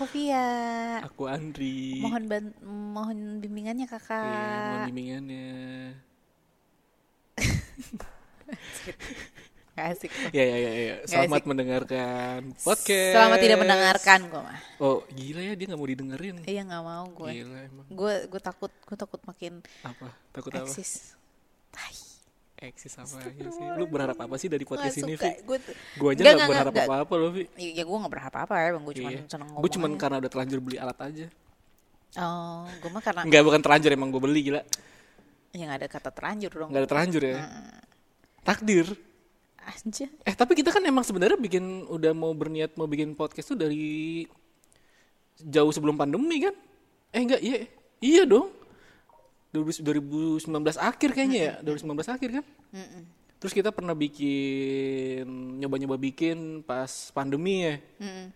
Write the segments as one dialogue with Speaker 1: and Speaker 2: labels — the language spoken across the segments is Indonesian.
Speaker 1: Aku Via.
Speaker 2: Aku Andri.
Speaker 1: Mohon ban mohon bimbingannya
Speaker 2: Iya, mohon
Speaker 1: kakak.
Speaker 2: bimbingannya.
Speaker 1: Gak asik.
Speaker 2: Ya ya ya ya. Selamat
Speaker 1: asik.
Speaker 2: mendengarkan podcast.
Speaker 1: Selamat tidak mendengarkan gue mah.
Speaker 2: Oh gila ya dia nggak mau didengerin.
Speaker 1: Iya nggak mau gue.
Speaker 2: Gila emang.
Speaker 1: Gue gue takut gue takut makin
Speaker 2: Apa? Takut apa?
Speaker 1: eksis. Tai.
Speaker 2: Eksis apa aja sih? Lu berharap apa sih dari podcast
Speaker 1: Nggak
Speaker 2: ini. Vi?
Speaker 1: Gue.
Speaker 2: Gua aja
Speaker 1: Nggak,
Speaker 2: nggak
Speaker 1: nggak,
Speaker 2: berharap
Speaker 1: nggak.
Speaker 2: apa-apa loh, Vi.
Speaker 1: Ya gue gak berharap apa ya, bang. Gue cuma
Speaker 2: Iya.
Speaker 1: seneng ngomong.
Speaker 2: Gue cuman
Speaker 1: aja.
Speaker 2: karena udah terlanjur beli alat aja.
Speaker 1: Oh, gue mah karena
Speaker 2: Enggak bukan terlanjur emang gue beli gila.
Speaker 1: ya nggak ada kata terlanjur dong.
Speaker 2: Enggak ada terlanjur ya. Takdir.
Speaker 1: Aja.
Speaker 2: Eh tapi kita kan emang sebenarnya bikin udah mau berniat mau bikin podcast tuh dari jauh sebelum pandemi kan? Eh enggak iya iya dong. 2019 akhir kayaknya ya 2019 akhir kan?
Speaker 1: Mm-mm.
Speaker 2: Terus kita pernah bikin nyoba-nyoba bikin pas pandemi ya.
Speaker 1: Mm-mm.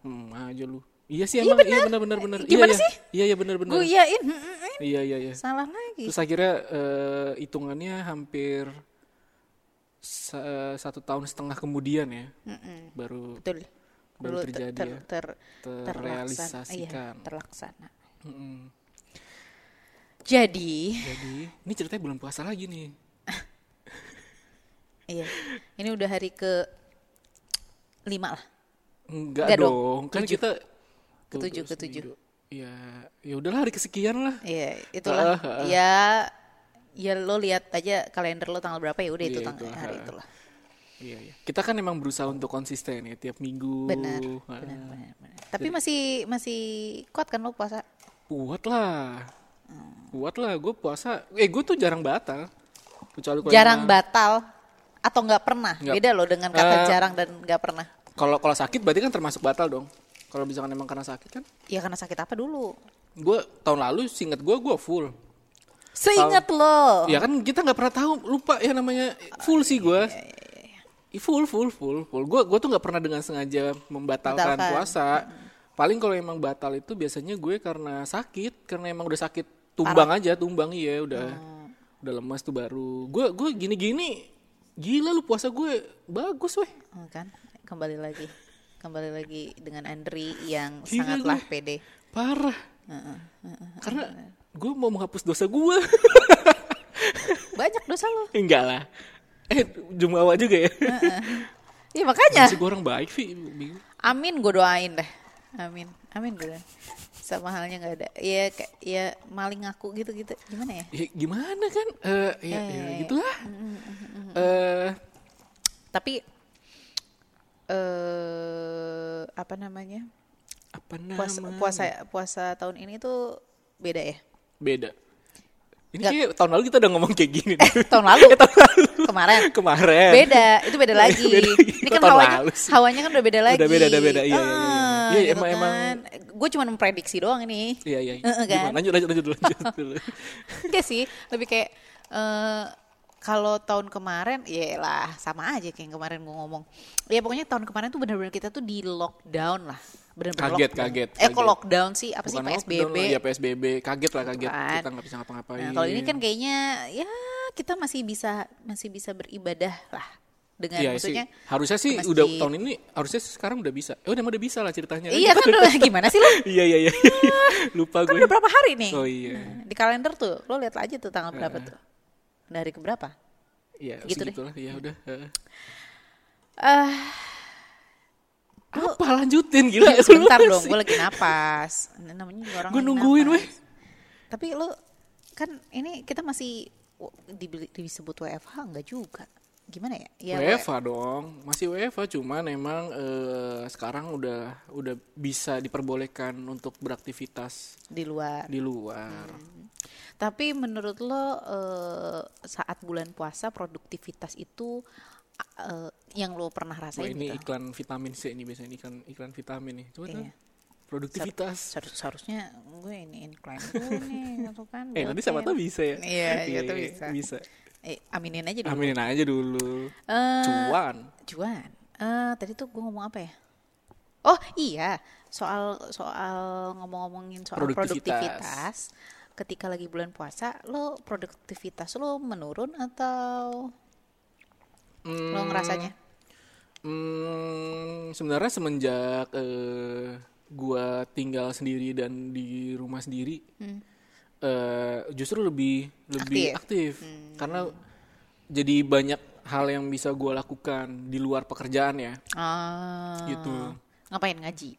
Speaker 2: Hmm aja lu. Iya sih emang iya benar benar benar.
Speaker 1: Gimana
Speaker 2: iya,
Speaker 1: sih?
Speaker 2: Iya iya benar benar.
Speaker 1: Gue iyain.
Speaker 2: Iya iya iya.
Speaker 1: Salah lagi.
Speaker 2: Terus akhirnya eh, hitungannya hampir sa- satu tahun setengah kemudian ya
Speaker 1: Mm-mm.
Speaker 2: baru
Speaker 1: Betul.
Speaker 2: baru
Speaker 1: Dulu ter-
Speaker 2: terjadi
Speaker 1: ter,
Speaker 2: ya.
Speaker 1: ter- terlaksana.
Speaker 2: terrealisasikan.
Speaker 1: Iya, terlaksana.
Speaker 2: Mm-mm.
Speaker 1: Jadi,
Speaker 2: Jadi ini ceritanya bulan puasa lagi nih.
Speaker 1: iya. Ini udah hari ke lima lah.
Speaker 2: Enggak
Speaker 1: Enggak dong,
Speaker 2: dong, kan
Speaker 1: tujuh.
Speaker 2: kita
Speaker 1: Ketujuh,
Speaker 2: Tujuh,
Speaker 1: ketujuh.
Speaker 2: seminggu. Ya, ya udahlah hari kesekian lah.
Speaker 1: Iya, itulah.
Speaker 2: Ah, ah, ah.
Speaker 1: Ya, ya lo lihat aja kalender lo tanggal berapa ya udah itu
Speaker 2: Iya,
Speaker 1: tanggal
Speaker 2: itu,
Speaker 1: hari
Speaker 2: ah.
Speaker 1: itulah.
Speaker 2: Iya, iya. Kita kan emang berusaha untuk konsisten ya tiap minggu.
Speaker 1: Benar,
Speaker 2: Ah,
Speaker 1: benar, benar, benar. Tapi masih masih kuat kan lo puasa?
Speaker 2: Kuat lah. Kuat lah, gue puasa. Eh, gue tuh jarang batal. Kecuali
Speaker 1: Jarang
Speaker 2: emang-
Speaker 1: batal atau nggak pernah?
Speaker 2: Nggak.
Speaker 1: Beda loh dengan kata
Speaker 2: Eh,
Speaker 1: jarang dan nggak pernah.
Speaker 2: Kalau kalau sakit berarti kan termasuk batal dong. Kalau misalkan emang karena sakit kan,
Speaker 1: Ya karena sakit apa dulu?
Speaker 2: gue tahun lalu singkat gue gue full.
Speaker 1: Seingat lo.
Speaker 2: Ya kan kita nggak pernah tahu lupa ya namanya full sih gue. Full full full full. Gue gue tuh nggak pernah dengan sengaja membatalkan
Speaker 1: Batalkan.
Speaker 2: puasa. Paling kalau emang batal itu biasanya gue karena sakit, karena emang udah sakit tumbang aja, tumbang iya udah udah lemas tuh baru. Gue gue gini gini gila lu puasa gue bagus weh.
Speaker 1: Oh, kan kembali lagi kembali lagi dengan Andri yang
Speaker 2: Gila
Speaker 1: sangatlah
Speaker 2: gue.
Speaker 1: pede
Speaker 2: Parah. Karena gue mau menghapus dosa gue.
Speaker 1: banyak dosa lo
Speaker 2: Enggak lah. Eh, Jumawa juga ya.
Speaker 1: iya makanya
Speaker 2: Masih gue orang baik. Bingung.
Speaker 1: amin gue doain deh amin amin gue doain sama halnya nggak ada ya kayak ya maling aku gitu gitu gimana ya
Speaker 2: Ya gimana kan? Eh, ya,
Speaker 1: Ya,
Speaker 2: ya,
Speaker 1: ya, ya.
Speaker 2: gitulah. Eh,
Speaker 1: tapi eh apa namanya
Speaker 2: apa nama?
Speaker 1: puasa puasa puasa tahun ini tuh beda ya
Speaker 2: Beda. Ini kayak tahun lalu kita udah ngomong kayak gini. deh.
Speaker 1: tahun lalu kemarin
Speaker 2: Kemarin.
Speaker 1: beda itu beda lagi
Speaker 2: Beda lagi.
Speaker 1: ini kan
Speaker 2: tahun
Speaker 1: hawanya
Speaker 2: lalu sih?
Speaker 1: hawanya kan udah beda lagi
Speaker 2: Udah beda, udah beda. Iya, iya, iya, iya.
Speaker 1: Ah,
Speaker 2: Iya,
Speaker 1: gitu
Speaker 2: emang- emang-
Speaker 1: kan. gue cuma memprediksi doang ini
Speaker 2: Iya, iya. iya.
Speaker 1: Heeh, kan?
Speaker 2: Gimana? Lanjut, lanjut, lanjut, lanjut dulu.
Speaker 1: enggak sih lebih kayak eh kalau tahun kemarin ya lah sama aja kayak yang kemarin gue ngomong ya pokoknya tahun kemarin tuh benar-benar kita tuh di lockdown lah benar-benar
Speaker 2: Kaget,
Speaker 1: lockdown.
Speaker 2: kaget,
Speaker 1: eh kok lockdown sih apa
Speaker 2: Bukan
Speaker 1: sih PSBB
Speaker 2: lah, Ya PSBB. Kaget lah, kaget.
Speaker 1: Kan.
Speaker 2: Kita nggak bisa ngapa-ngapain.
Speaker 1: Nah, kalau ini kan kayaknya ya kita masih bisa masih bisa beribadah lah dengan
Speaker 2: Iya
Speaker 1: maksudnya
Speaker 2: sih. Harusnya sih udah tahun ini harusnya sekarang udah bisa. Eh udah udah bisa lah ceritanya.
Speaker 1: Iya kan udah gimana sih lo?
Speaker 2: iya iya iya. Lupa
Speaker 1: Kan
Speaker 2: gue.
Speaker 1: udah berapa hari nih?
Speaker 2: Oh iya.
Speaker 1: Nah, di kalender tuh, lo lihat aja tuh tanggal berapa tuh. Dari ke berapa?
Speaker 2: Iya,
Speaker 1: Gitu deh.
Speaker 2: segitulah. Iya udah. Heeh.
Speaker 1: Ah,
Speaker 2: Apa lanjutin gila
Speaker 1: sebentar
Speaker 2: Lu
Speaker 1: dong, gue lagi napas. Ini Namanya juga orang
Speaker 2: Gue nungguin, weh.
Speaker 1: Tapi lo kan ini kita masih disebut WFH enggak juga. Gimana ya? Ya
Speaker 2: WFA dong, masih WFA cuman emang eh, sekarang udah udah bisa diperbolehkan untuk beraktivitas
Speaker 1: di luar.
Speaker 2: di luar.
Speaker 1: Tapi menurut lo eh, saat bulan puasa produktivitas itu eh, yang lo pernah
Speaker 2: Wah,
Speaker 1: rasain
Speaker 2: ini
Speaker 1: gitu?
Speaker 2: iklan vitamin C ini biasanya iklan iklan vitamin nih. Coba tuh.
Speaker 1: Iya.
Speaker 2: Produktivitas.
Speaker 1: Seharus- seharusnya gue ini incline dulu nih gitu kan.
Speaker 2: Eh nanti siapa tahu bisa ya.
Speaker 1: Iya, siapa
Speaker 2: iya,
Speaker 1: bisa.
Speaker 2: Bisa.
Speaker 1: Eh, aminin aja dulu.
Speaker 2: Aminin aja dulu.
Speaker 1: Eh,
Speaker 2: Cuan.
Speaker 1: Juan, eh tadi tuh gue ngomong apa ya? Oh iya, soal soal ngomong-ngomongin soal
Speaker 2: Produktivitas.
Speaker 1: produktivitas. Ketika lagi bulan puasa, lo produktivitas lo menurun atau lo
Speaker 2: Hmm,
Speaker 1: ngerasanya?
Speaker 2: Hmm, sebenarnya semenjak eh, gua tinggal sendiri dan di rumah sendiri
Speaker 1: Hmm.
Speaker 2: Eh, justru lebih lebih
Speaker 1: Aktif.
Speaker 2: aktif, karena jadi banyak hal yang bisa gua lakukan di luar pekerjaan ya
Speaker 1: Ah.
Speaker 2: gitu
Speaker 1: Ngapain ngaji?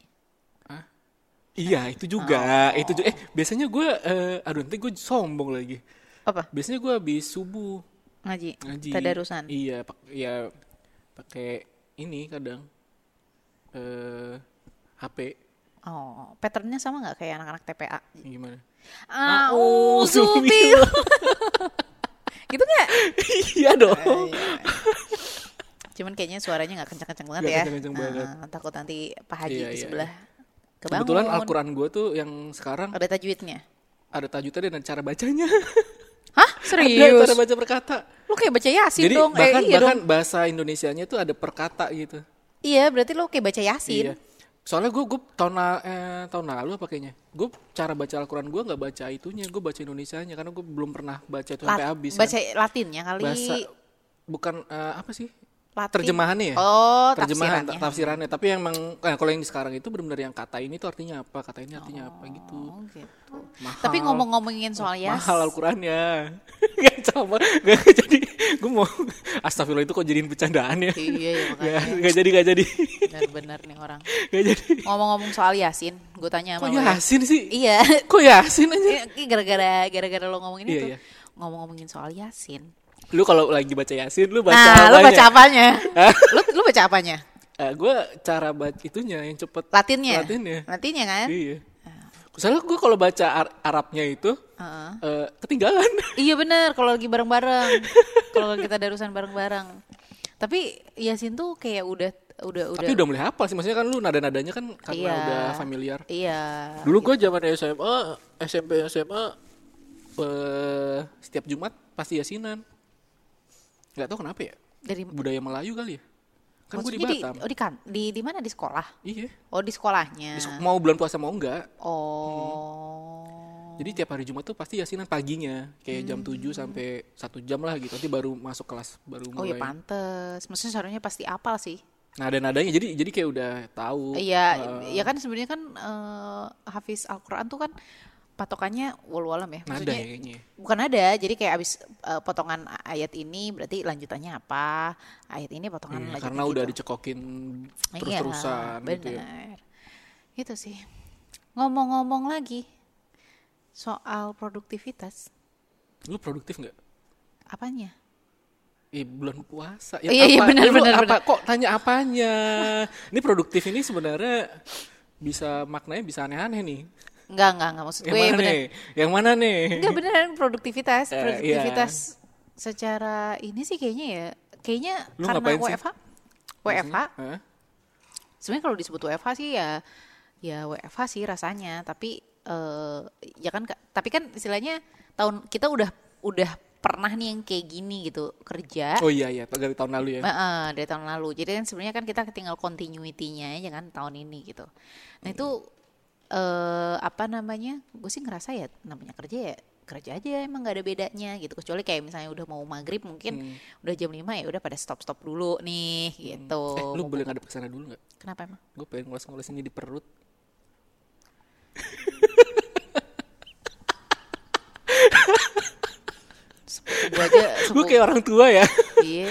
Speaker 2: iya itu juga itu juga eh biasanya gua eh, aduh nanti gue sombong lagi
Speaker 1: Apa?
Speaker 2: biasanya gua habis subuh
Speaker 1: Ngaji.
Speaker 2: ngaji
Speaker 1: Tadarusan.
Speaker 2: iya pak ya pakai ini kadang eh HP
Speaker 1: Oh, patternnya sama nggak kayak anak-anak TPA?
Speaker 2: gimana
Speaker 1: Ah, supil. gitu nggak?
Speaker 2: iya dong
Speaker 1: Cuman kayaknya suaranya nggak kencang-kencang banget
Speaker 2: Nggak
Speaker 1: ya.
Speaker 2: kencang-kencang banget.
Speaker 1: Ah, takut nanti Pak Haji
Speaker 2: Iya,
Speaker 1: di
Speaker 2: iya,
Speaker 1: sebelah kebangun.
Speaker 2: kebetulan Al-Quran gue tuh yang sekarang
Speaker 1: Ada tajwidnya.
Speaker 2: ada tajwidnya dan cara bacanya
Speaker 1: Hah?
Speaker 2: ada
Speaker 1: Serius?
Speaker 2: cara baca perkata
Speaker 1: Lu kayak baca Yasin
Speaker 2: jadi
Speaker 1: dong.
Speaker 2: bahkan
Speaker 1: eh, iya
Speaker 2: bahkan
Speaker 1: dong.
Speaker 2: bahasa Indonesianya tuh ada perkata gitu
Speaker 1: Iya, berarti lu kayak baca Yasin.
Speaker 2: iya soalnya gue gue tahun la- eh, tahun lalu apa kayaknya gue cara baca Al-Quran gue nggak baca itunya gue baca Indonesianya karena gue belum pernah baca itu sampai
Speaker 1: Lat-
Speaker 2: habis
Speaker 1: baca
Speaker 2: kan.
Speaker 1: Latinnya kali.
Speaker 2: bahasa bukan eh, apa sih
Speaker 1: Latin.
Speaker 2: terjemahannya ya
Speaker 1: Oh,
Speaker 2: terjemahan
Speaker 1: tafsirannya.
Speaker 2: ta- tafsirannya tapi yang emang eh, kalau yang di sekarang itu benar-benar yang kata ini tuh artinya apa kata ini artinya apa gitu
Speaker 1: Oh, gitu.
Speaker 2: Mahal.
Speaker 1: Tapi ngomong-ngomongin soal Yas.
Speaker 2: mahal Al-Qurannya Gak sama Gak jadi Gue mau Astagfirullah itu kok jadiin bercandaan ya
Speaker 1: Iya, ya,
Speaker 2: Gak,
Speaker 1: makanya.
Speaker 2: gak jadi Gak jadi
Speaker 1: Bener-bener nih orang.
Speaker 2: Gak jadi
Speaker 1: Ngomong-ngomong soal Yasin, gue tanya
Speaker 2: Kok
Speaker 1: sama lu ya.
Speaker 2: Yasin sih
Speaker 1: Iya.
Speaker 2: Kok Yasin aja
Speaker 1: ini gara-gara gara-gara lo ngomongin
Speaker 2: Iya,
Speaker 1: itu.
Speaker 2: iya.
Speaker 1: Ngomong-ngomongin soal Yasin.
Speaker 2: Lu kalau lagi baca Yasin Lu baca
Speaker 1: nah, lu
Speaker 2: apanya?
Speaker 1: baca apanya? Lu lu baca apanya?
Speaker 2: Eh, Gue cara baca itunya Yang cepet
Speaker 1: Latinnya.
Speaker 2: Latinnya
Speaker 1: Latinnya kan?
Speaker 2: Iya Soalnya gue kalau baca Ar- Arabnya itu
Speaker 1: Heeh.
Speaker 2: eh, Ketinggalan
Speaker 1: Iya bener, kalau lagi bareng-bareng. kalau kita darusan bareng-bareng. Tapi Yasin tuh kayak udah udah udah
Speaker 2: Tapi udah mulai hafal sih Maksudnya kan lu nada-nadanya kan Karena
Speaker 1: Iya.
Speaker 2: udah familiar
Speaker 1: Iya.
Speaker 2: Dulu gue zaman SMA, SMP, SMA, eh, setiap Jumat pasti yasinan. Gak tau kenapa ya?
Speaker 1: Dari
Speaker 2: Budaya Melayu kali ya? Kan gue di
Speaker 1: maksudnya di,
Speaker 2: Batam.
Speaker 1: oh di kan di di mana di sekolah?
Speaker 2: Iya.
Speaker 1: Oh di sekolahnya.
Speaker 2: Di mau bulan puasa mau enggak.
Speaker 1: Oh.
Speaker 2: Jadi tiap hari Jumat tuh pasti yasinan paginya. Kayak jam 7 sampai satu jam lah gitu. Nanti baru masuk kelas, baru
Speaker 1: Oh ya
Speaker 2: mulai.
Speaker 1: pantes. Maksudnya seharusnya pasti apal sih.
Speaker 2: Nada-nadanya jadi jadi kayak udah tahu.
Speaker 1: Iya,
Speaker 2: eh,
Speaker 1: ya kan sebenarnya kan eh, Hafiz Al-Qur'an tuh kan patokannya walau alam ya. Maksudnya
Speaker 2: ya kayaknya.
Speaker 1: bukan ada, jadi kayak abis eh, potongan ayat ini berarti lanjutannya apa? Ayat ini potongan
Speaker 2: Iya,
Speaker 1: lanjutannya
Speaker 2: karena udah
Speaker 1: gitu.
Speaker 2: dicekokin
Speaker 1: Iya,
Speaker 2: terus-terusan gitu ya.
Speaker 1: Itu sih. Ngomong-ngomong lagi soal produktivitas,
Speaker 2: Lu produktif nggak?
Speaker 1: apanya?
Speaker 2: Eh, bulan puasa.
Speaker 1: Iya, iya, benar,
Speaker 2: Lu
Speaker 1: benar,
Speaker 2: apa?
Speaker 1: benar.
Speaker 2: Kok tanya apanya? ini produktif ini sebenarnya bisa maknanya bisa aneh-aneh nih.
Speaker 1: Enggak, enggak, enggak maksud
Speaker 2: Yang
Speaker 1: gue
Speaker 2: mana
Speaker 1: bener.
Speaker 2: nih? Yang mana nih?
Speaker 1: Enggak beneran produktivitas,
Speaker 2: Eh,
Speaker 1: produktivitas secara ini sih kayaknya ya, kayaknya
Speaker 2: Lu
Speaker 1: karena
Speaker 2: ngapain sih?
Speaker 1: WFH. WFH,
Speaker 2: Hah?
Speaker 1: sebenarnya kalau disebut WFH sih ya, ya WFH sih rasanya. Tapi eh ya kan, tapi kan istilahnya tahun kita udah udah pernah nih yang kayak gini gitu kerja.
Speaker 2: Oh iya iya, dari tahun lalu ya.
Speaker 1: Eh, dari tahun lalu. Jadi kan sebenarnya kan kita tinggal continuity-nya aja kan tahun ini gitu. Nah itu eh apa namanya? Gue sih ngerasa ya namanya kerja ya kerja aja emang gak ada bedanya gitu kecuali kayak misalnya udah mau maghrib mungkin udah jam 5 ya udah pada stop stop dulu nih gitu
Speaker 2: Eh, lu boleh ngadep ke sana dulu nggak?
Speaker 1: kenapa emang
Speaker 2: Gue pengen ngoles-ngoles ini di perut.
Speaker 1: gue aja
Speaker 2: Gue kayak orang tua ya.
Speaker 1: iya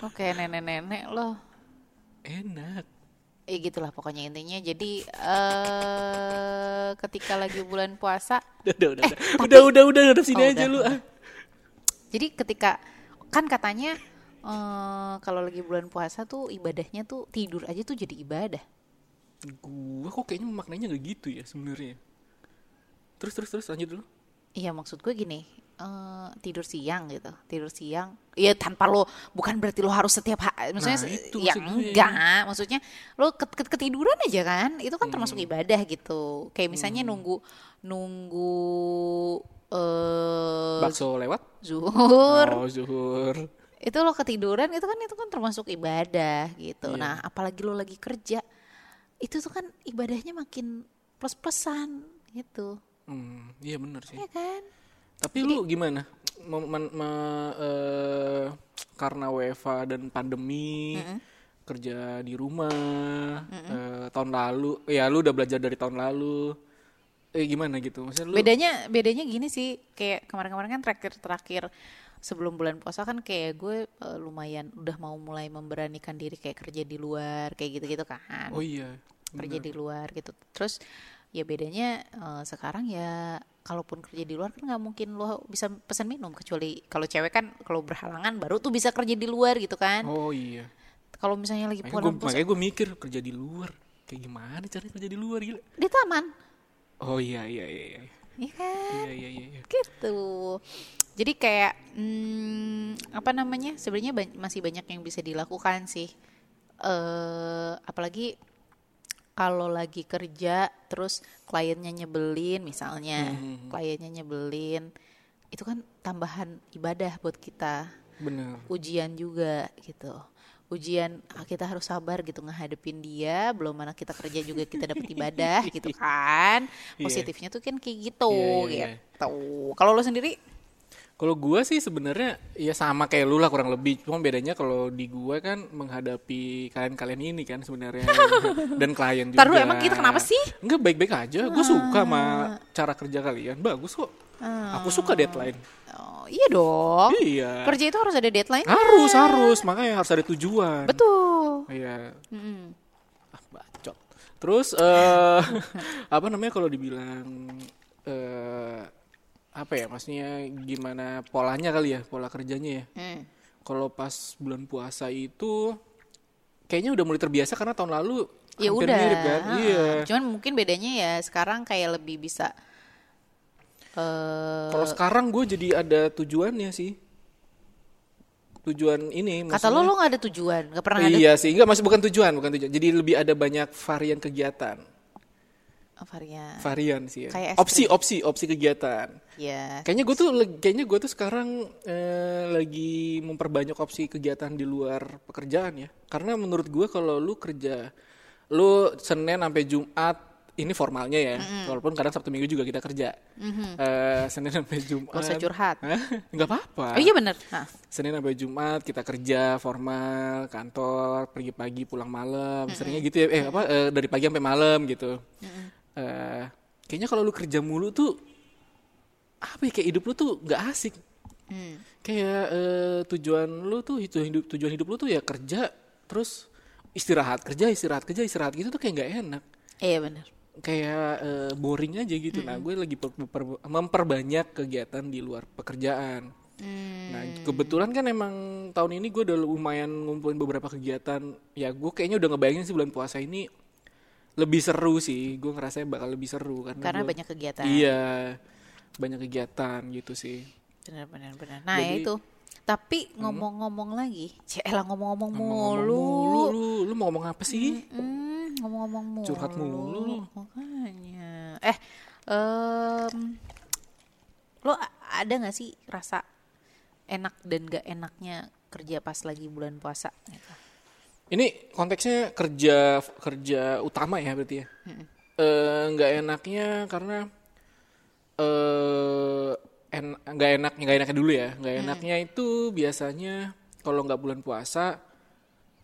Speaker 1: oke nenek-nenek loh
Speaker 2: Enak.
Speaker 1: Eh gitulah pokoknya intinya jadi eh ketika lagi bulan puasa
Speaker 2: Udah udah udah.
Speaker 1: Eh,
Speaker 2: udah.
Speaker 1: tapi-
Speaker 2: udah udah udah ngadep sini
Speaker 1: Oh,
Speaker 2: aja
Speaker 1: udah,
Speaker 2: lu.
Speaker 1: udah.
Speaker 2: ah.
Speaker 1: Jadi ketika kan katanya eh kalau lagi bulan puasa tuh ibadahnya tuh tidur aja tuh jadi ibadah.
Speaker 2: Gue kok kayaknya maknanya gak gitu ya sebenarnya. Terus terus terus lanjut dulu.
Speaker 1: Iya maksud gue gini, eh tidur siang gitu, tidur siang. Iya tanpa lo, bukan berarti lo harus setiap hari. Maksudnya
Speaker 2: Nah, itu
Speaker 1: ya
Speaker 2: maksud gue.
Speaker 1: enggak, maksudnya lo ket- ket- ketiduran aja kan, itu kan termasuk
Speaker 2: Hmm.
Speaker 1: ibadah gitu. Kayak misalnya nunggu nunggu eh
Speaker 2: Bakso lewat?
Speaker 1: zuhur,
Speaker 2: Oh zuhur.
Speaker 1: itu lo ketiduran itu kan itu kan termasuk ibadah gitu.
Speaker 2: Iya.
Speaker 1: Nah, apalagi lo lagi kerja, itu tuh kan ibadahnya makin plus-plusan gitu.
Speaker 2: Hmm, iya bener sih.
Speaker 1: Ya kan?
Speaker 2: Tapi lu gimana? Mem- men- me- eh, karena WFA dan pandemi, kerja di rumah eh, tahun lalu ya lu udah belajar dari tahun lalu. Eh gimana gitu? Maksudnya lu
Speaker 1: bedanya bedanya gini sih kayak kemarin-kemarin kan terakhir terakhir sebelum bulan puasa kan kayak gue eh, lumayan udah mau mulai memberanikan diri kayak kerja di luar kayak gitu-gitu kan.
Speaker 2: Oh iya
Speaker 1: kerja di luar gitu. Terus ya bedanya eh, sekarang ya kalaupun kerja di luar kan nggak mungkin lo bisa pesan minum kecuali kalau cewek kan kalau berhalangan baru tuh bisa kerja di luar gitu kan.
Speaker 2: Oh iya.
Speaker 1: Kalau misalnya lagi
Speaker 2: makanya
Speaker 1: pulang
Speaker 2: gue makanya gue mikir kerja di luar. Kayak gimana caranya kerja di luar gila.
Speaker 1: Di taman.
Speaker 2: Oh iya iya iya iya.
Speaker 1: Iya kan?
Speaker 2: Iya iya iya, iya.
Speaker 1: gitu. Jadi kayak hmm, apa namanya? Sebenarnya ba- masih banyak yang bisa dilakukan sih. Eh apalagi kalau lagi kerja terus kliennya nyebelin misalnya kliennya nyebelin itu kan tambahan ibadah buat kita.
Speaker 2: Bener.
Speaker 1: Ujian juga gitu. Ujian ah, kita harus sabar gitu ngehadepin dia belum mana kita kerja juga kita dapat ibadah gitu kan.
Speaker 2: Iya.
Speaker 1: positifnya tuh kan kayak gitu
Speaker 2: Iya, iya, iya.
Speaker 1: gitu. Kalau lo sendiri
Speaker 2: Kalau gua sih sebenarnya ya sama kayak lu lah kurang lebih. Cuma bedanya kalau di gua kan menghadapi kalian-kalian ini kan sebenarnya dan klien juga.
Speaker 1: Ntar dulu, emang kita kenapa sih?
Speaker 2: Enggak baik-baik aja. Gue suka sama cara kerja kalian. Bagus kok. Aku suka deadline.
Speaker 1: oh, iya dong
Speaker 2: Iya.
Speaker 1: kerja itu harus ada deadline
Speaker 2: Harus harus makanya harus ada tujuan.
Speaker 1: betul
Speaker 2: Iya.
Speaker 1: Mm-mm.
Speaker 2: Ah, bacot. Terus eh apa namanya kalau dibilang eh apa ya maksudnya gimana polanya kali ya pola kerjanya ya.
Speaker 1: Hmm.
Speaker 2: kalau pas bulan puasa itu kayaknya udah mulai terbiasa karena tahun lalu
Speaker 1: ya
Speaker 2: hampir
Speaker 1: udah.
Speaker 2: mirip kan? Iya.
Speaker 1: Cuman mungkin bedanya ya sekarang kayak lebih bisa eh
Speaker 2: kalau sekarang gue jadi ada tujuannya sih. Tujuan ini
Speaker 1: kata lo
Speaker 2: maksudnya-
Speaker 1: lo nggak ada tujuan? Nggak pernah ada?
Speaker 2: Iya sih enggak masih bukan tujuan bukan tujuan. Jadi lebih ada banyak varian kegiatan
Speaker 1: Oh, varian
Speaker 2: varian sih ya
Speaker 1: Kayak
Speaker 2: opsi opsi opsi kegiatan
Speaker 1: ya
Speaker 2: Kayaknya gue tuh kayaknya gue tuh sekarang eh, lagi memperbanyak opsi kegiatan di luar pekerjaan ya. Karena menurut gue kalau lu kerja lu Senin sampai Jumat ini formalnya ya. Walaupun kadang Sabtu Minggu juga kita kerja. Eh, Senin sampai Jumat.
Speaker 1: Gak usah curhat.
Speaker 2: Hah? Nggak apa-apa.
Speaker 1: oh iya bener nah
Speaker 2: Senin sampai Jumat kita kerja formal, kantor, pergi pagi pulang malam, seringnya gitu ya. Eh apa eh, dari pagi sampai malam gitu. Eh, kayaknya kalau lu kerja mulu tuh apa ya kayak hidup lu tuh nggak asik.
Speaker 1: Hmm.
Speaker 2: Kayak eh, tujuan lu tuh itu hidup tujuan hidup lu tuh ya kerja terus istirahat kerja istirahat kerja istirahat gitu tuh kayak nggak enak
Speaker 1: iya bener
Speaker 2: kayak eh, boring aja gitu. Nah, gue lagi per- per- memperbanyak kegiatan di luar pekerjaan. Nah, kebetulan kan emang tahun ini gue udah lumayan ngumpulin beberapa kegiatan. Ya, gue kayaknya udah ngebayangin sih bulan puasa ini lebih seru sih. Gue ngerasanya bakal lebih seru karena,
Speaker 1: karena
Speaker 2: gua-
Speaker 1: banyak kegiatan
Speaker 2: Iya, banyak kegiatan gitu sih.
Speaker 1: bener bener bener nah ya
Speaker 2: Jadi-
Speaker 1: itu tapi ngomong-ngomong lagi celah ngomong-ngomong mulu
Speaker 2: mulu, lu, lu mau ngomong apa sih?
Speaker 1: Hmm, ngomong-ngomong mulu.
Speaker 2: Curhat mulu lu.
Speaker 1: Makanya. Eh, em, lo ada nggak sih rasa enak dan gak enaknya kerja pas lagi bulan puasa? Gitu?
Speaker 2: Ini konteksnya kerja kerja utama ya berarti ya. Eh, nggak enaknya karena eh en, nggak enak nggak enaknya dulu ya. Nggak enaknya itu biasanya kalau nggak bulan puasa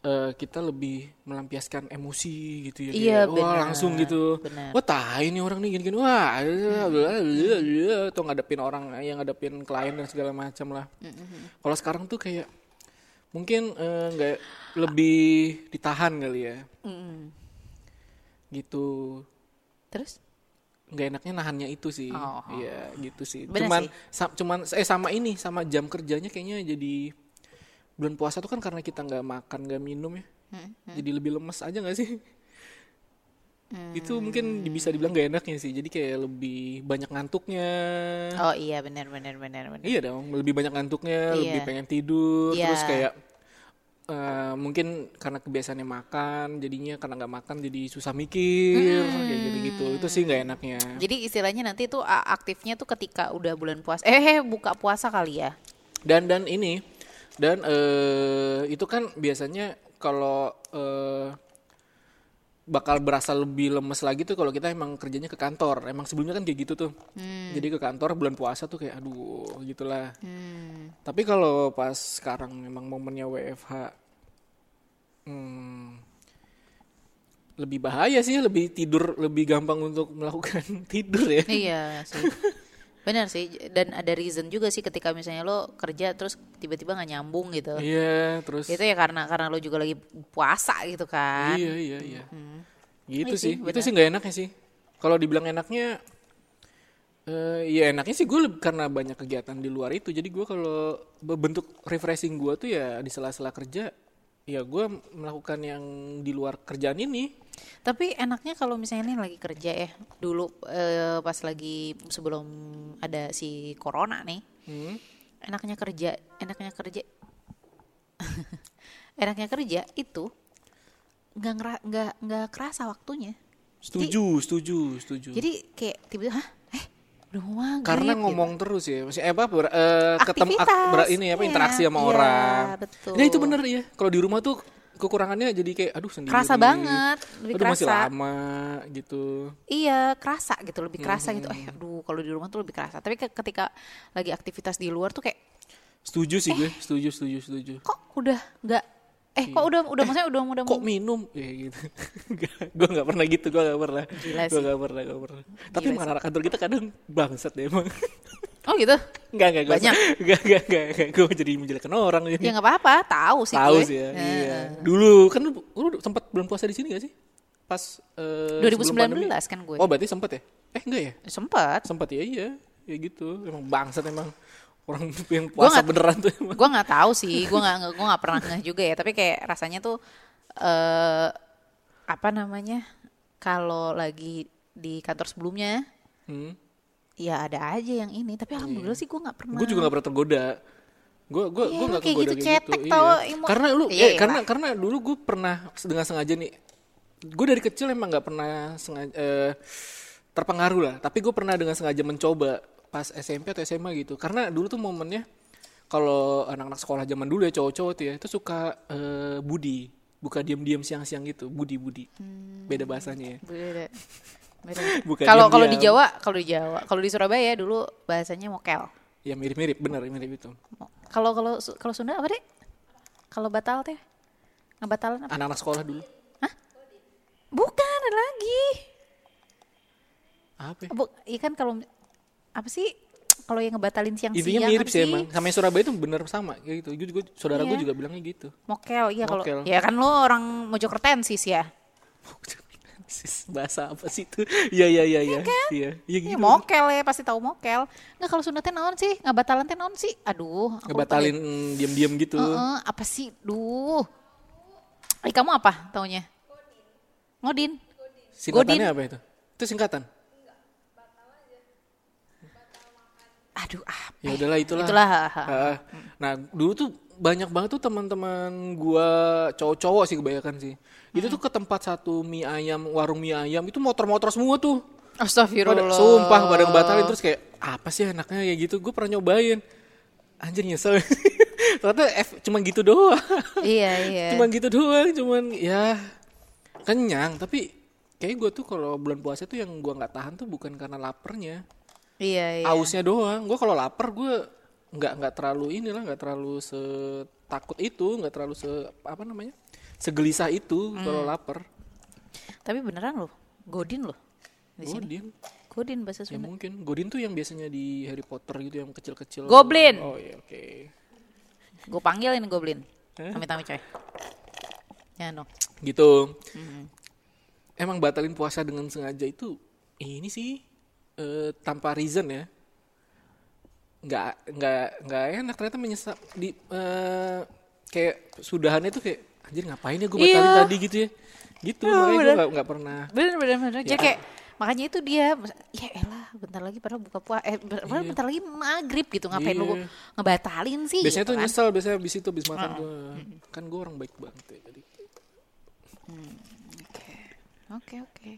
Speaker 2: eh, kita lebih melampiaskan emosi gitu ya.
Speaker 1: Iya,
Speaker 2: kayak, Wah langsung gitu.
Speaker 1: benar.
Speaker 2: Wah tai nih orang nih gini-gini. Wah, atau ngadepin orang yang ngadepin klien dan segala macam lah. Kalau sekarang tuh kayak mungkin eh, nggak lebih ditahan kali ya
Speaker 1: Mm-mm.
Speaker 2: gitu
Speaker 1: Terus?
Speaker 2: nggak enaknya nahannya itu sih
Speaker 1: Oh.
Speaker 2: iya gitu sih
Speaker 1: Bener
Speaker 2: cuman
Speaker 1: sih.
Speaker 2: sa- cuman eh sama ini sama jam kerjanya kayaknya jadi bulan puasa tuh kan karena kita nggak makan nggak minum ya jadi lebih lemes aja nggak sih itu mungkin bisa dibilang gak enaknya sih jadi kayak lebih banyak ngantuknya
Speaker 1: Oh iya benar benar benar benar.
Speaker 2: Iya dong, lebih banyak ngantuknya,
Speaker 1: Iya.
Speaker 2: lebih pengen tidur,
Speaker 1: Iya.
Speaker 2: terus kayak eh, mungkin karena kebiasaannya makan, jadinya karena nggak makan jadi susah mikir, kayak gitu-gitu. Itu sih nggak enaknya.
Speaker 1: Jadi istilahnya nanti a- aktifnya tuh ketika udah bulan puasa. Eh, buka puasa kali ya.
Speaker 2: Dan dan ini, dan eh, itu kan biasanya kalau eh, bakal berasa lebih lemes lagi tuh kalau kita emang kerjanya ke kantor. Emang sebelumnya kan kayak gitu tuh. Jadi ke kantor bulan puasa tuh kayak aduh gitulah.
Speaker 1: Hmm.
Speaker 2: Tapi kalau pas sekarang memang momennya WFH Hmm, lebih bahaya sih, lebih tidur lebih gampang untuk melakukan tidur ya.
Speaker 1: Iya sih. Benar sih. Dan ada reason juga sih ketika misalnya lo kerja terus tiba-tiba nggak nyambung gitu.
Speaker 2: Iya, terus
Speaker 1: Itu ya karena karena lo juga lagi puasa gitu kan.
Speaker 2: Iya iya iya. Gitu
Speaker 1: Iya
Speaker 2: sih.
Speaker 1: sih,
Speaker 2: Itu sih nggak enaknya sih. Kalau dibilang enaknya, eh ya enaknya sih gue karena banyak kegiatan di luar itu. Jadi gue kalau bentuk refreshing gue tuh ya di sela-sela kerja, ya gue melakukan yang di luar kerjaan ini.
Speaker 1: Tapi enaknya kalau misalnya ini lagi kerja ya, dulu eh, pas lagi sebelum ada si corona nih,
Speaker 2: Hmm.
Speaker 1: enaknya kerja, enaknya kerja, enaknya kerja itu nggak nggak nggak kerasa waktunya.
Speaker 2: Setuju, setuju, setuju.
Speaker 1: Jadi kayak tiba-tiba, hah, eh, maghrib.
Speaker 2: karena
Speaker 1: gitu.
Speaker 2: ngomong terus ya, masih eh, apa ber, eh, ketemu ak- ber- ini apa
Speaker 1: iya,
Speaker 2: interaksi sama
Speaker 1: iya,
Speaker 2: orang.
Speaker 1: betul.
Speaker 2: Nah itu bener ya. Kalau di rumah tuh kekurangannya jadi kayak aduh sendiri.
Speaker 1: kerasa banget, lebih
Speaker 2: Aduh masih
Speaker 1: kerasa.
Speaker 2: lama gitu.
Speaker 1: Iya, kerasa gitu, lebih kerasa gitu.
Speaker 2: Hmm.
Speaker 1: Eh, aduh, kalau di rumah tuh lebih kerasa. Tapi ke- ketika lagi aktivitas di luar tuh kayak
Speaker 2: Setuju sih gue, setuju, setuju, setuju.
Speaker 1: kok udah nggak eh kok udah udah maksudnya udah udah
Speaker 2: Iya. Kok minum? Ya gitu. gue gak pernah gitu, gue gak pernah. Gue
Speaker 1: sih.
Speaker 2: gak pernah, gak pernah. Tapi
Speaker 1: Gila
Speaker 2: emang anak kantor kita kadang bangsat deh emang.
Speaker 1: Oh gitu.
Speaker 2: Enggak, enggak,
Speaker 1: Banyak.
Speaker 2: Enggak, enggak, enggak, enggak. Gue jadi menjelekkan orang
Speaker 1: Ya nggak apa-apa, tahu sih
Speaker 2: Tahu sih ya.
Speaker 1: Heeh.
Speaker 2: Iya. Dulu kan lu, lu sempat bulan puasa di sini gak sih? Pas eh, sebelum
Speaker 1: 2019
Speaker 2: pandemi.
Speaker 1: kan gue.
Speaker 2: Oh, berarti sempet ya? Eh, enggak ya?
Speaker 1: Sempat.
Speaker 2: Sempat ya, iya. Ya gitu. Emang bangsat emang. Orang yang puasa
Speaker 1: nggak-
Speaker 2: beneran tuh emang.
Speaker 1: gue nggak tahu sih, gue nggak gue nggak pernah ngeh juga ya. Tapi kayak rasanya tuh eh apa namanya? Kalau lagi di kantor sebelumnya,
Speaker 2: Hmm.
Speaker 1: ya ada aja yang ini. Tapi alhamdulillah sih gue nggak pernah.
Speaker 2: Gue juga gak pernah tergoda. Gue gue
Speaker 1: Iya,
Speaker 2: gue
Speaker 1: lu
Speaker 2: gak
Speaker 1: kayak gitu,
Speaker 2: kayak
Speaker 1: cetek
Speaker 2: gitu.
Speaker 1: tau,
Speaker 2: Iya. Karena lu
Speaker 1: Iya,
Speaker 2: eh,
Speaker 1: iya
Speaker 2: karena karena dulu gue pernah dengan sengaja nih. Gue dari kecil emang nggak pernah sengaja eh, terpengaruh lah. Tapi gue pernah dengan sengaja mencoba pas SMP atau SMA gitu. Karena dulu tuh momennya kalau anak-anak sekolah zaman dulu ya cowok-cowok tuh ya itu suka eh, budi buka diam-diam siang-siang gitu budi budi
Speaker 1: Hmm.
Speaker 2: beda bahasanya ya
Speaker 1: Beda. Beda.
Speaker 2: Bukan
Speaker 1: Kalau kalau di. Jawa, kalau di Jawa, kalau di Surabaya dulu bahasanya mokel.
Speaker 2: ya mirip-mirip bener mirip itu
Speaker 1: Kalau kalau kalau Sunda apa deh? Kalau batal teh? Ngebatalan apa?
Speaker 2: anak-anak sekolah dulu
Speaker 1: Bukan ada lagi.
Speaker 2: apa ya?
Speaker 1: Bu, iya kan kalau apa sih? Kalau yang ngebatalin siang-siang
Speaker 2: Intinya mirip sih emang. Sama yang Surabaya itu bener sama kayak gitu. Gue juga saudara gue
Speaker 1: Iya.
Speaker 2: juga bilangnya gitu.
Speaker 1: Mokel, iya kalau ya kan lo orang Mojokertensis ya.
Speaker 2: Bahasa apa sih itu? Iya iya iya iya. Iya. Iya
Speaker 1: Iya
Speaker 2: gitu.
Speaker 1: mokel ya pasti tahu mokel. Nggak kalau Sunda teh naon sih? Ngebatalan teh naon sih? Aduh,
Speaker 2: Ngebatalin diam-diam gitu.
Speaker 1: deh. Heeh, apa sih? Duh. Eh, kamu apa taunya? Ngodin.
Speaker 2: Singkatannya apa itu? Itu singkatan.
Speaker 1: Aduh, apa?
Speaker 2: Ya udahlah itulah.
Speaker 1: Itulah.
Speaker 2: Ah, Nah, dulu tuh banyak banget tuh teman-teman gua cowok-cowok sih kebanyakan sih. Itu tuh ke tempat satu mie ayam, warung mie ayam itu motor-motor semua tuh. Pada,
Speaker 1: Astagfirullah.
Speaker 2: sumpah pada ngebatalin terus kayak apa sih anaknya kayak gitu gue pernah nyobain anjir nyesel ternyata F cuma gitu doang
Speaker 1: Iya, iya.
Speaker 2: cuma gitu doang cuman ya kenyang tapi kayak gue tuh kalau bulan puasa tuh yang gue nggak tahan tuh bukan karena laparnya
Speaker 1: Iya, iya.
Speaker 2: ausnya doang gue kalau lapar gue nggak nggak terlalu inilah nggak terlalu setakut itu nggak terlalu se apa namanya segelisah itu kalau
Speaker 1: Hmm.
Speaker 2: lapar
Speaker 1: Tapi beneran loh, Godin loh. Di sini.
Speaker 2: Godin
Speaker 1: Godin bahasa
Speaker 2: ya
Speaker 1: Sunda.
Speaker 2: mungkin Godin tuh yang biasanya di Harry Potter gitu yang kecil-kecil
Speaker 1: Goblin.
Speaker 2: oh iya oke
Speaker 1: Gue panggilin Goblin.
Speaker 2: Hah?
Speaker 1: Amit-amit coy. Ya no.
Speaker 2: gitu
Speaker 1: Hmm.
Speaker 2: emang batalin puasa dengan sengaja itu ini sih eh, tanpa reason ya nggak nggak nggak enak ternyata menyesal di eh, kayak sudahannya tuh kayak anjir ngapain ya gue batalin
Speaker 1: Iya.
Speaker 2: tadi gitu ya gitu
Speaker 1: Oh,
Speaker 2: makanya gue nggak pernah
Speaker 1: Bener bener bener. Jadi
Speaker 2: Ya.
Speaker 1: kayak makanya itu dia ya elah bentar lagi padahal buka puasa eh padahal bentar lagi maghrib gitu ngapain lu
Speaker 2: Iya.
Speaker 1: ngebatalin sih
Speaker 2: biasanya
Speaker 1: gitu
Speaker 2: tuh
Speaker 1: kan.
Speaker 2: nyesel biasanya abis itu abis makan gue kan gue orang baik banget ya jadi
Speaker 1: Oke oke. Oke.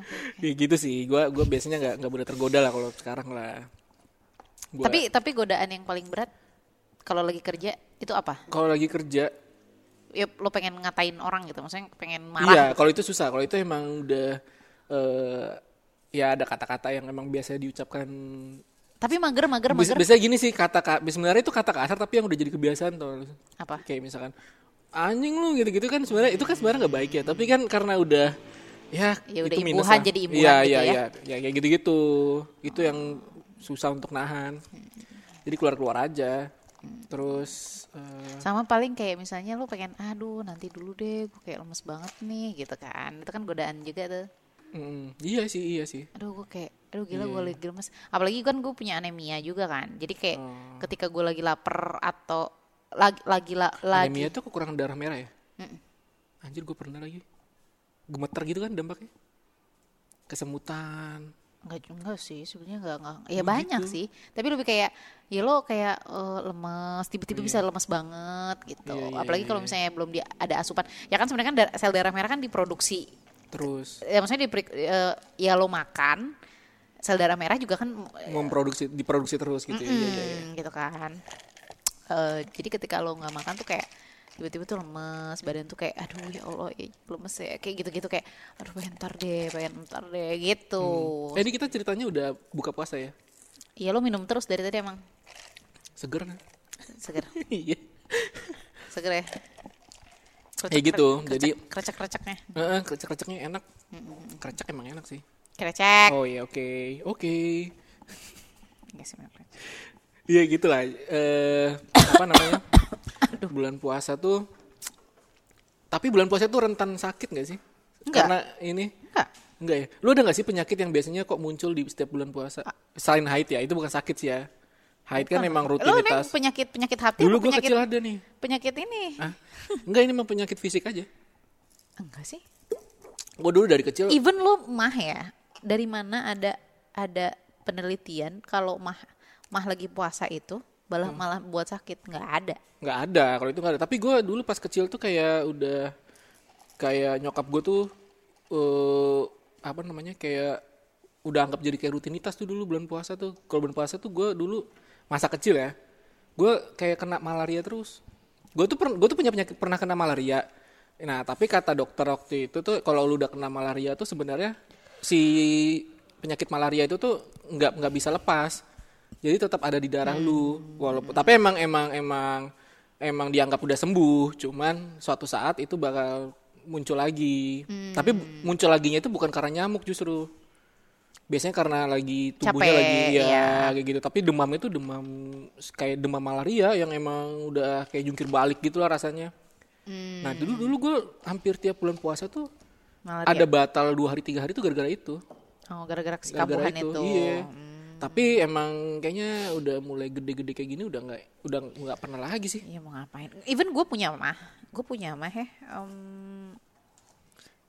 Speaker 1: Oke.
Speaker 2: ya gitu sih gue gue biasanya nggak nggak mudah tergoda lah kalau sekarang lah Gua-
Speaker 1: Tapi tapi godaan yang paling berat kalau lagi kerja itu apa?
Speaker 2: kalau lagi kerja
Speaker 1: Ya lo pengen ngatain orang gitu, maksudnya pengen
Speaker 2: Iya,
Speaker 1: marah. gitu.
Speaker 2: kalau itu susah. Kalau itu emang udah eh ya ada kata-kata yang emang biasa diucapkan.
Speaker 1: Tapi mager mager mager
Speaker 2: biasanya gini sih kata kata sebenarnya itu kata kasar tapi yang udah jadi kebiasaan tuh.
Speaker 1: apa?
Speaker 2: Kayak misalkan anjing lu gitu-gitu kan sebenarnya itu kan sebenarnya nggak baik ya tapi kan karena udah ya
Speaker 1: Ya udah
Speaker 2: itu lah.
Speaker 1: jadi imbuhan
Speaker 2: Iya,
Speaker 1: gitu
Speaker 2: iya,
Speaker 1: ya.
Speaker 2: iya. ya kayak gitu-gitu itu yang susah untuk nahan jadi keluar-keluar aja terus eh,
Speaker 1: Sama paling kayak misalnya lu pengen aduh nanti dulu deh gue kayak lemes banget nih gitu kan. Itu kan godaan juga tuh.
Speaker 2: mm, iya sih iya sih
Speaker 1: Aduh gue kayak aduh gila
Speaker 2: Iya,
Speaker 1: gue lagi lemes. Apalagi kan gue punya anemia juga kan. Jadi kayak
Speaker 2: Oh.
Speaker 1: ketika gue lagi lapar atau lagi lagi la- lagi
Speaker 2: anemia tuh kekurangan darah merah ya anjir gue pernah lagi gemeter gitu kan dampaknya? Kesemutan.
Speaker 1: Enggak enggak sih sebenarnya enggak enggak
Speaker 2: Oh,
Speaker 1: ya banyak
Speaker 2: gitu.
Speaker 1: sih. Tapi lebih kayak ya lo kayak eh, lemes tiba-tiba bisa lemes banget gitu.
Speaker 2: Iya, iya,
Speaker 1: apalagi
Speaker 2: iya,
Speaker 1: kalau
Speaker 2: iya.
Speaker 1: misalnya belum di, ada asupan. Ya kan sebenarnya kan dar- sel darah merah kan diproduksi.
Speaker 2: Terus?
Speaker 1: Ya maksudnya di ya lo makan sel darah merah juga kan
Speaker 2: memproduksi diproduksi terus gitu ya, iya, iya, iya.
Speaker 1: mm, gitu kan. Eh, jadi ketika lo nggak makan tuh kayak tiba-tiba tuh lemes badan tuh kayak aduh ya allah ya lemes ya kayak gitu-gitu kayak aduh pengen ntar deh pengen ntar deh gitu.
Speaker 2: Eh, ini kita ceritanya udah buka puasa ya?
Speaker 1: Iya lo minum terus dari tadi emang.
Speaker 2: Seger kan?
Speaker 1: Seger.
Speaker 2: Iya.
Speaker 1: Seger ya?
Speaker 2: Kayak gitu, jadi-
Speaker 1: krecek kreceknya
Speaker 2: Heeh, krecek-kreceknya enak. Krecek emang enak sih.
Speaker 1: Krecek.
Speaker 2: Oh iya oke oke.
Speaker 1: Nggak sih, minum krecek.
Speaker 2: Iya gitu lah. Eh, apa namanya? Bulan puasa tuh. Tapi bulan puasa tuh rentan sakit gak sih?
Speaker 1: Enggak.
Speaker 2: Karena ini
Speaker 1: enggak
Speaker 2: enggak ya. Lu ada gak sih penyakit yang biasanya kok muncul di setiap bulan puasa? Selain haid ya, itu bukan sakit sih ya. Haid kan emang
Speaker 1: lo neng
Speaker 2: rutinitas.
Speaker 1: penyakit penyakit hati
Speaker 2: Dulu gue
Speaker 1: penyakit
Speaker 2: kecil ada nih.
Speaker 1: penyakit ini
Speaker 2: Hah? Enggak ini emang penyakit fisik aja.
Speaker 1: enggak sih
Speaker 2: Gue dulu dari kecil
Speaker 1: even lo mah ya dari mana ada ada penelitian kalau mah mah lagi puasa itu malah malah buat sakit nggak ada.
Speaker 2: Nggak ada kalau itu nggak ada. Tapi gue dulu pas kecil tuh kayak udah kayak nyokap gue tuh eh apa namanya kayak udah anggap jadi kayak rutinitas tuh dulu bulan puasa tuh. Kalau bulan puasa tuh gue dulu masa kecil ya gue kayak kena malaria terus. Gue tuh gue tuh punya penyakit pernah kena malaria. Nah tapi kata dokter waktu itu tuh kalau lu udah kena malaria tuh sebenarnya si penyakit malaria itu tuh nggak nggak bisa lepas jadi tetap ada di darah lu walaupun tapi emang emang emang emang dianggap udah sembuh cuman suatu saat itu bakal muncul lagi. Tapi muncul laginya itu bukan karena nyamuk justru. Biasanya karena lagi tubuhnya
Speaker 1: Capek,
Speaker 2: lagi ya
Speaker 1: iya.
Speaker 2: kayak gitu. Tapi demamnya itu demam kayak demam malaria yang emang udah kayak jungkir balik gitu lah rasanya nah dulu dulu gue hampir tiap bulan puasa tuh
Speaker 1: malah
Speaker 2: ada batal dua hari tiga hari tuh gara-gara itu.
Speaker 1: Oh gara-gara
Speaker 2: gara-gara
Speaker 1: kekambuhan
Speaker 2: itu,
Speaker 1: itu,
Speaker 2: iya.
Speaker 1: Hmm.
Speaker 2: Tapi emang kayaknya udah mulai gede-gede kayak gini udah nggak udah nggak pernah lagi sih
Speaker 1: Iya mau ngapain? Even gue punya mah, gue punya mah ya. Em,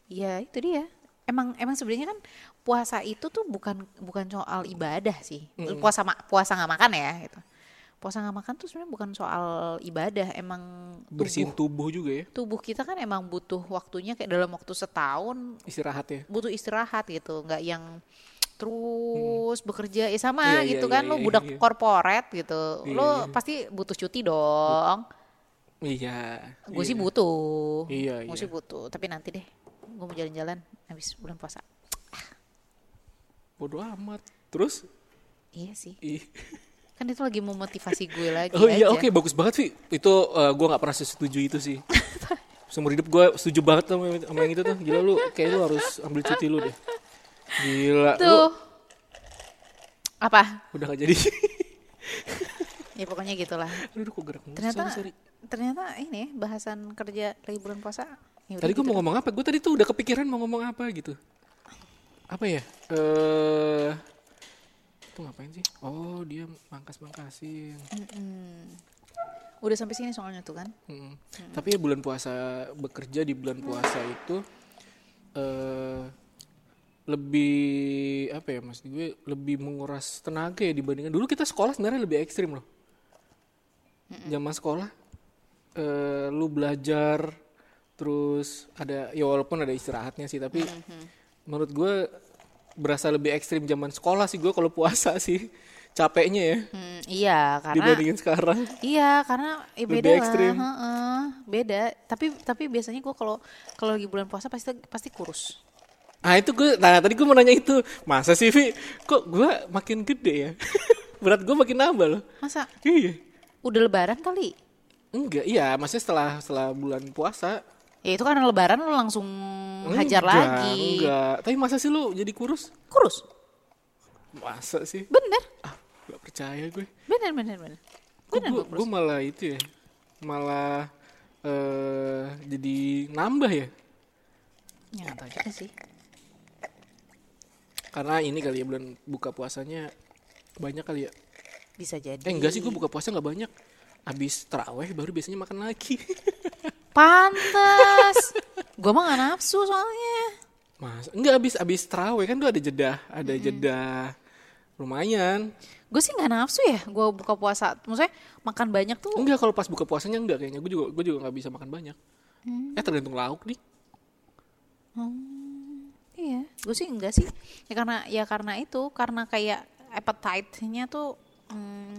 Speaker 1: ya itu dia. Emang emang sebenarnya kan puasa itu tuh bukan bukan soal ibadah sih. Puasa ma- puasa nggak makan ya gitu. Puasa nggak makan tuh sebenarnya bukan soal ibadah. Emang
Speaker 2: bersihin
Speaker 1: tubuh
Speaker 2: tubuh juga ya
Speaker 1: tubuh kita kan emang butuh waktunya kayak dalam waktu setahun
Speaker 2: istirahat ya
Speaker 1: butuh istirahat gitu. Nggak yang terus bekerja ya sama
Speaker 2: Iya, iya,
Speaker 1: gitu
Speaker 2: iya,
Speaker 1: kan
Speaker 2: iya,
Speaker 1: lo budak
Speaker 2: iya.
Speaker 1: korporat gitu
Speaker 2: Iya,
Speaker 1: lo
Speaker 2: iya.
Speaker 1: pasti butuh cuti dong.
Speaker 2: Iya
Speaker 1: gue sih
Speaker 2: iya.
Speaker 1: butuh.
Speaker 2: Iya,
Speaker 1: gue
Speaker 2: iya.
Speaker 1: sih butuh tapi nanti deh gue mau jalan-jalan habis bulan puasa.
Speaker 2: Bodoh amat. Terus?
Speaker 1: Iya sih.
Speaker 2: Ih.
Speaker 1: kan itu lagi memotivasi gue lagi
Speaker 2: oh iya oke bagus banget Vi. Itu eh, gua nggak pernah setuju itu sih. Seumur hidup gue setuju banget sama, sama yang itu tuh. Gila lu kayak lu harus ambil cuti lu deh gila lu
Speaker 1: tuh apa
Speaker 2: udah gak jadi
Speaker 1: ya pokoknya gitulah
Speaker 2: aduh kok gerak
Speaker 1: ternyata
Speaker 2: Sorry, sorry.
Speaker 1: ternyata ini ya, bahasan kerja lagi bulan puasa ya
Speaker 2: Tadi gue
Speaker 1: gitu.
Speaker 2: mau ngomong apa? Gue tadi tuh udah kepikiran mau ngomong apa gitu. Apa ya? Eh, itu ngapain sih? Oh dia mangkas-mangkasin.
Speaker 1: udah sampai sini soalnya tuh kan
Speaker 2: Mm. Tapi ya bulan puasa bekerja di bulan puasa itu eh lebih apa ya mas? Gue lebih menguras tenaga ya dibandingkan dulu kita sekolah sebenarnya lebih ekstrim loh. Zaman sekolah, eh lu belajar terus ada ya walaupun ada istirahatnya sih tapi menurut gue berasa lebih ekstrim zaman sekolah sih gue kalau puasa sih capeknya ya
Speaker 1: Hmm, iya karena
Speaker 2: dibandingin sekarang.
Speaker 1: Iya, karena eh,
Speaker 2: Lebih
Speaker 1: beda lah,
Speaker 2: ekstrim.
Speaker 1: heeh, beda. Tapi tapi biasanya gue kalau kalau lagi bulan puasa pasti pasti kurus.
Speaker 2: Ah itu gue, nah tadi gue mau nanya itu, masa sih Vi, kok gue makin gede ya? Berat gue makin nambah loh.
Speaker 1: Masa
Speaker 2: Iya,
Speaker 1: udah lebaran kali?
Speaker 2: Enggak, iya, maksudnya setelah setelah bulan puasa.
Speaker 1: Ya itu karena lebaran lu langsung hajar
Speaker 2: Enggak,
Speaker 1: lagi.
Speaker 2: Enggak, tapi masa sih lu jadi kurus?
Speaker 1: Kurus.
Speaker 2: Masa sih?
Speaker 1: Bener.
Speaker 2: Ah, gak percaya gue.
Speaker 1: Bener bener bener.
Speaker 2: Gue, gue malah itu ya, malah eh jadi nambah ya.
Speaker 1: Ya tahu juga sih.
Speaker 2: Karena ini kali ya bulan buka puasanya banyak kali ya.
Speaker 1: Bisa jadi.
Speaker 2: Eh enggak sih gue buka puasa nggak banyak. Abis teraweh baru biasanya makan lagi.
Speaker 1: Pantes. Gua mah gak nafsu soalnya.
Speaker 2: Mas, enggak abis abis teraweh kan tuh ada jeda, ada jeda lumayan.
Speaker 1: Gue sih gak nafsu ya. Gue buka puasa. Maksudnya makan banyak tuh.
Speaker 2: Enggak kalau pas buka puasanya enggak kayaknya. Gue juga gue juga nggak bisa makan banyak. Eh tergantung lauk nih.
Speaker 1: Iya. Gue sih enggak sih. Ya karena ya karena itu. Karena kayak appetite-nya tuh. hmm,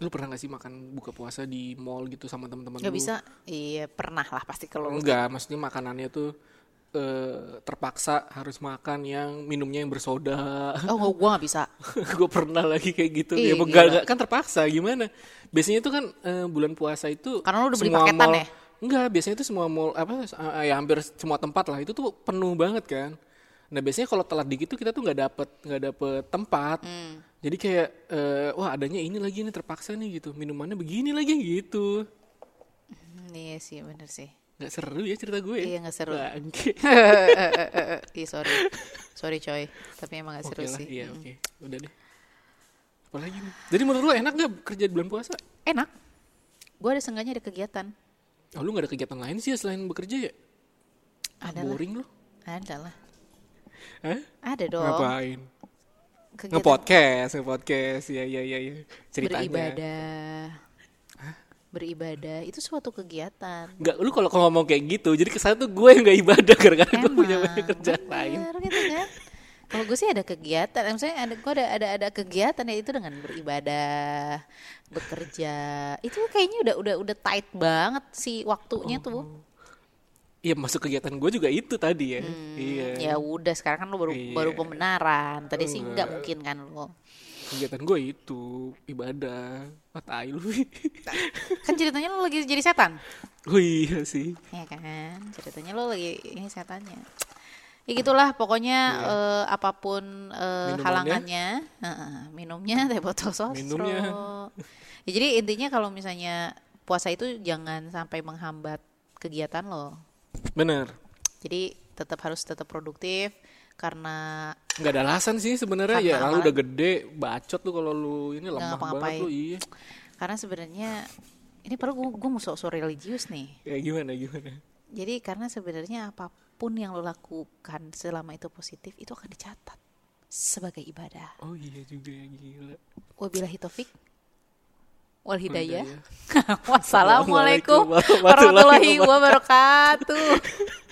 Speaker 2: Lu pernah gak sih makan buka puasa di mall gitu sama teman-teman
Speaker 1: Gak
Speaker 2: lu?
Speaker 1: bisa. Iya pernah lah pasti kalau.
Speaker 2: Enggak, maksudnya makanannya tuh eh, terpaksa harus makan yang minumnya yang bersoda.
Speaker 1: Oh gue gak bisa.
Speaker 2: gue pernah lagi kayak gitu.
Speaker 1: Ih,
Speaker 2: ya enggak,
Speaker 1: gila.
Speaker 2: enggak, kan terpaksa gimana? Biasanya itu kan eh, bulan puasa itu
Speaker 1: Karena lu udah beli paketan
Speaker 2: mall-
Speaker 1: ya?
Speaker 2: Enggak, biasanya itu semua mall apa eh, ya hampir semua tempat lah itu tuh penuh banget kan. Nah biasanya kalau telat dikit tuh kita tuh nggak dapet nggak dapet tempat.
Speaker 1: Hmm.
Speaker 2: Jadi kayak eh, wah adanya ini lagi ini terpaksa nih gitu. Minumannya begini lagi gitu.
Speaker 1: Hmm, iya sih bener sih.
Speaker 2: Nggak seru ya cerita gue.
Speaker 1: Iya, nggak seru.
Speaker 2: Bangke.
Speaker 1: Iya sorry. Sorry coy. Tapi emang gak seru
Speaker 2: lah,
Speaker 1: sih.
Speaker 2: iya oke. Udah deh. Apa lagi nih? Jadi menurut lo enak gak kerja di bulan puasa?
Speaker 1: Enak. Gue ada sengganya ada kegiatan.
Speaker 2: Oh, lu gak ada kegiatan lain sih ya selain bekerja ya?
Speaker 1: Ada.
Speaker 2: Boring lo?
Speaker 1: Ada lah.
Speaker 2: Hah?
Speaker 1: Ada dong.
Speaker 2: Ngapain?
Speaker 1: Kegiatan
Speaker 2: Nge-podcast, nge-podcast. Ya, ya, ya, ya. Ceritanya.
Speaker 1: beribadah. Beribadah itu suatu kegiatan.
Speaker 2: Enggak, lu kalau ngomong kayak gitu, jadi kesan tuh gue yang gak ibadah gara-gara gue punya banyak kerjaan lain.
Speaker 1: gitu kan. Kalau gue sih ada kegiatan, maksudnya ada gue ada ada ada kegiatan ya itu dengan beribadah, bekerja. Itu kayaknya udah udah udah tight banget sih waktunya tuh.
Speaker 2: Iya, masuk kegiatan gue juga itu tadi ya. Iya.
Speaker 1: Ya udah sekarang kan lo baru
Speaker 2: Iya.
Speaker 1: baru pembenaran. Tadi sih nggak mungkin kan lo.
Speaker 2: Kegiatan gue itu ibadah. Ah, tai lu.
Speaker 1: Kan ceritanya lo lagi jadi setan.
Speaker 2: oh iya sih.
Speaker 1: Ya kan, ceritanya lo lagi ini setannya. Ya gitulah pokoknya eh, apa pun eh,
Speaker 2: Iya. Minumannya?
Speaker 1: halangannya, heeh, minumnya teh botol sosro.
Speaker 2: Minumnya.
Speaker 1: Ya, jadi intinya kalau misalnya puasa itu jangan sampai menghambat kegiatan lo.
Speaker 2: Bener.
Speaker 1: Jadi tetap harus tetap produktif karena
Speaker 2: Nggak ada alasan sih sebenarnya ya. Lalu udah gede, bacot lu kalau lu ini lemah banget lu. Iya.
Speaker 1: karena sebenarnya ini perlu gue gue mau sok-sok religius nih.
Speaker 2: Ya gimana gimana?
Speaker 1: Jadi karena sebenarnya apa pun yang lo lakukan selama itu positif itu akan dicatat sebagai ibadah.
Speaker 2: Oh iya juga ya gila.
Speaker 1: Wabillahi taufik wal hidayah. Wassalamualaikum warahmatullahi wabarakatuh.